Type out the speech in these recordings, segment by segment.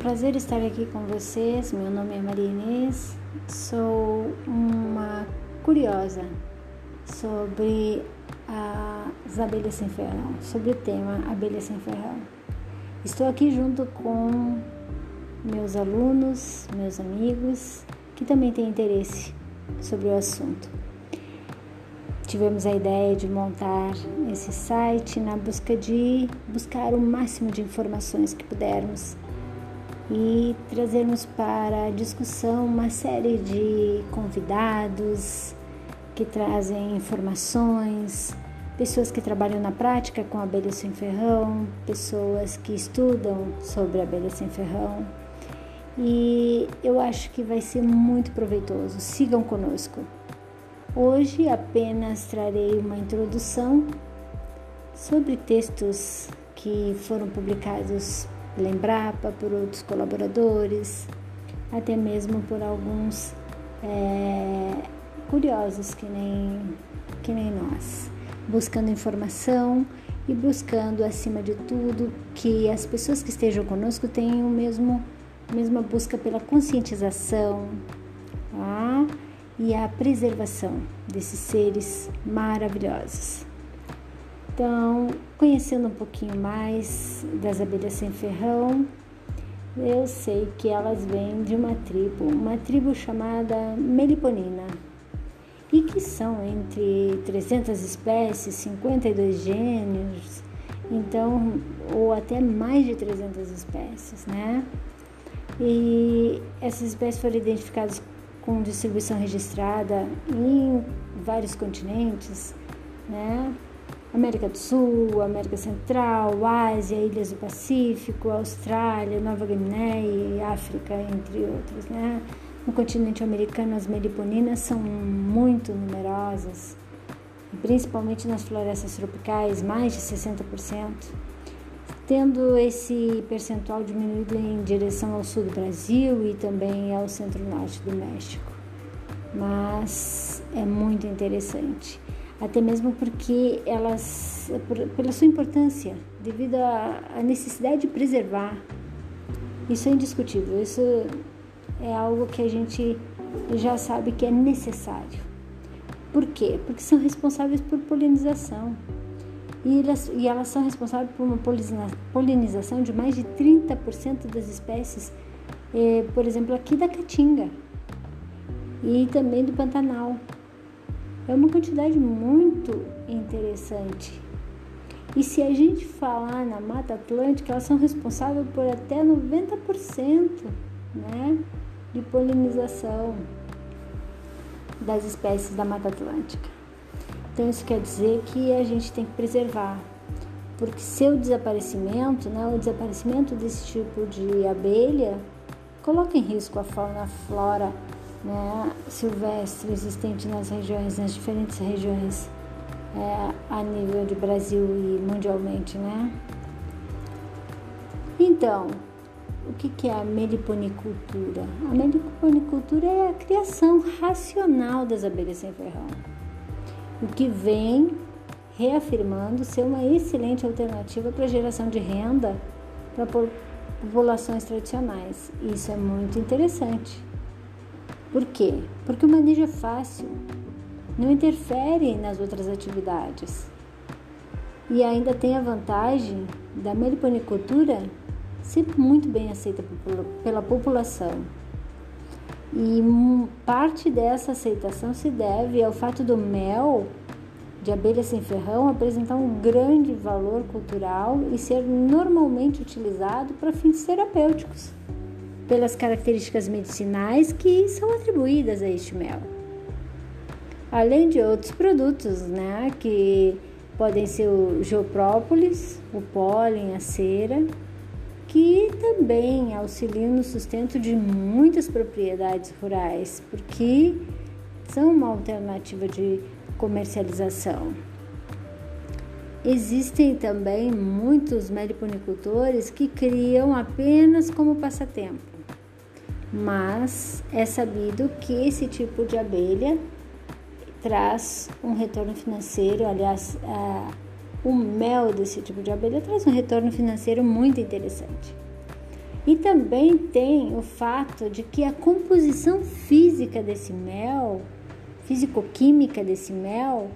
prazer estar aqui com vocês. Meu nome é Maria Inês, sou uma curiosa sobre as abelhas sem ferrão, sobre o tema abelhas sem ferrão. Estou aqui junto com meus alunos, meus amigos que também têm interesse sobre o assunto. Tivemos a ideia de montar esse site na busca de buscar o máximo de informações que pudermos e trazermos para a discussão uma série de convidados que trazem informações, pessoas que trabalham na prática com abelha sem ferrão, pessoas que estudam sobre abelha sem ferrão. E eu acho que vai ser muito proveitoso. Sigam conosco. Hoje apenas trarei uma introdução sobre textos que foram publicados pela Embrapa, por outros colaboradores, até mesmo por alguns é, curiosos que nem, que nem nós, buscando informação e buscando, acima de tudo, que as pessoas que estejam conosco tenham o mesmo, a mesma busca pela conscientização tá? e a preservação desses seres maravilhosos. Então, conhecendo um pouquinho mais das abelhas sem ferrão, eu sei que elas vêm de uma tribo, uma tribo chamada Meliponina, e que são entre 300 espécies, 52 gêneros, então, ou até mais de 300 espécies, né? E essas espécies foram identificadas com distribuição registrada em vários continentes, né? América do Sul, América Central, Ásia, Ilhas do Pacífico, Austrália, Nova Guiné e África, entre outros. Né? No continente americano, as meliponinas são muito numerosas, principalmente nas florestas tropicais, mais de 60%, tendo esse percentual diminuído em direção ao sul do Brasil e também ao centro-norte do México. Mas é muito interessante até mesmo porque elas, pela sua importância, devido à necessidade de preservar, isso é indiscutível, isso é algo que a gente já sabe que é necessário. Por quê? Porque são responsáveis por polinização. E elas, e elas são responsáveis por uma polinização de mais de 30% das espécies, eh, por exemplo, aqui da Caatinga e também do Pantanal. É uma quantidade muito interessante. E se a gente falar na Mata Atlântica, elas são responsáveis por até 90% né, de polinização das espécies da Mata Atlântica. Então isso quer dizer que a gente tem que preservar, porque seu desaparecimento, né, o desaparecimento desse tipo de abelha, coloca em risco a fauna, a flora né, silvestre existente nas regiões, nas diferentes regiões é, a nível de Brasil e mundialmente, né? Então, o que, que é a meliponicultura? A meliponicultura é a criação racional das abelhas sem ferrão, o que vem reafirmando ser uma excelente alternativa para geração de renda para populações tradicionais. Isso é muito interessante. Por quê? Porque o manejo é fácil, não interfere nas outras atividades. E ainda tem a vantagem da meliponicultura ser muito bem aceita pela população. E parte dessa aceitação se deve ao fato do mel de abelha sem ferrão apresentar um grande valor cultural e ser normalmente utilizado para fins terapêuticos pelas características medicinais que são atribuídas a este mel. Além de outros produtos, né, que podem ser o geoprópolis, o pólen, a cera, que também auxiliam no sustento de muitas propriedades rurais, porque são uma alternativa de comercialização. Existem também muitos meliponicultores que criam apenas como passatempo mas é sabido que esse tipo de abelha traz um retorno financeiro, aliás, o mel desse tipo de abelha traz um retorno financeiro muito interessante. E também tem o fato de que a composição física desse mel, físico-química desse mel,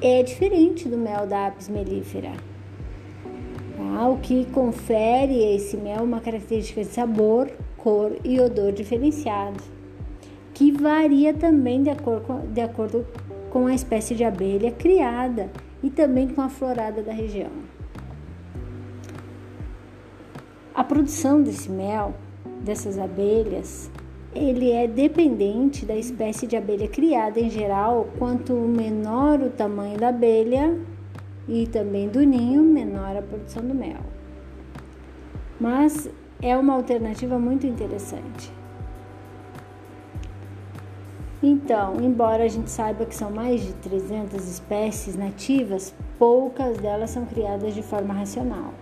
é diferente do mel da apis mellifera. O que confere a esse mel uma característica de sabor, cor e odor diferenciado, que varia também de acordo, de acordo com a espécie de abelha criada e também com a florada da região. A produção desse mel, dessas abelhas, ele é dependente da espécie de abelha criada em geral. Quanto menor o tamanho da abelha e também do ninho, menor a produção do mel. Mas é uma alternativa muito interessante. Então, embora a gente saiba que são mais de 300 espécies nativas, poucas delas são criadas de forma racional.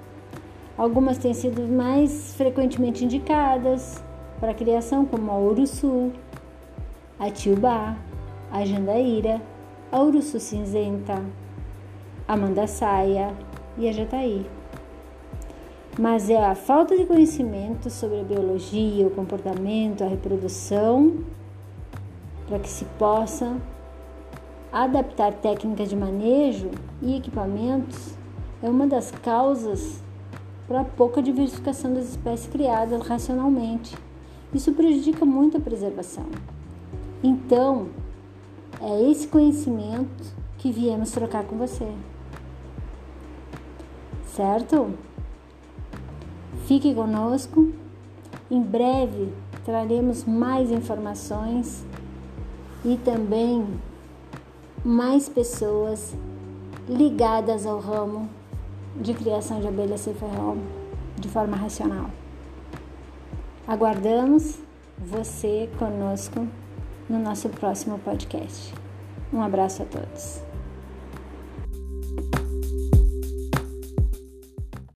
Algumas têm sido mais frequentemente indicadas para criação, como a uruçu, a tiubá, a jandaíra, a uruçu cinzenta, a mandaçaia e a jataí. Mas é a falta de conhecimento sobre a biologia, o comportamento, a reprodução, para que se possa adaptar técnicas de manejo e equipamentos, é uma das causas para a pouca diversificação das espécies criadas racionalmente. Isso prejudica muito a preservação. Então, é esse conhecimento que viemos trocar com você. Certo? Fique conosco. Em breve traremos mais informações e também mais pessoas ligadas ao ramo de criação de abelhas sem ferrão de forma racional. Aguardamos você conosco no nosso próximo podcast. Um abraço a todos.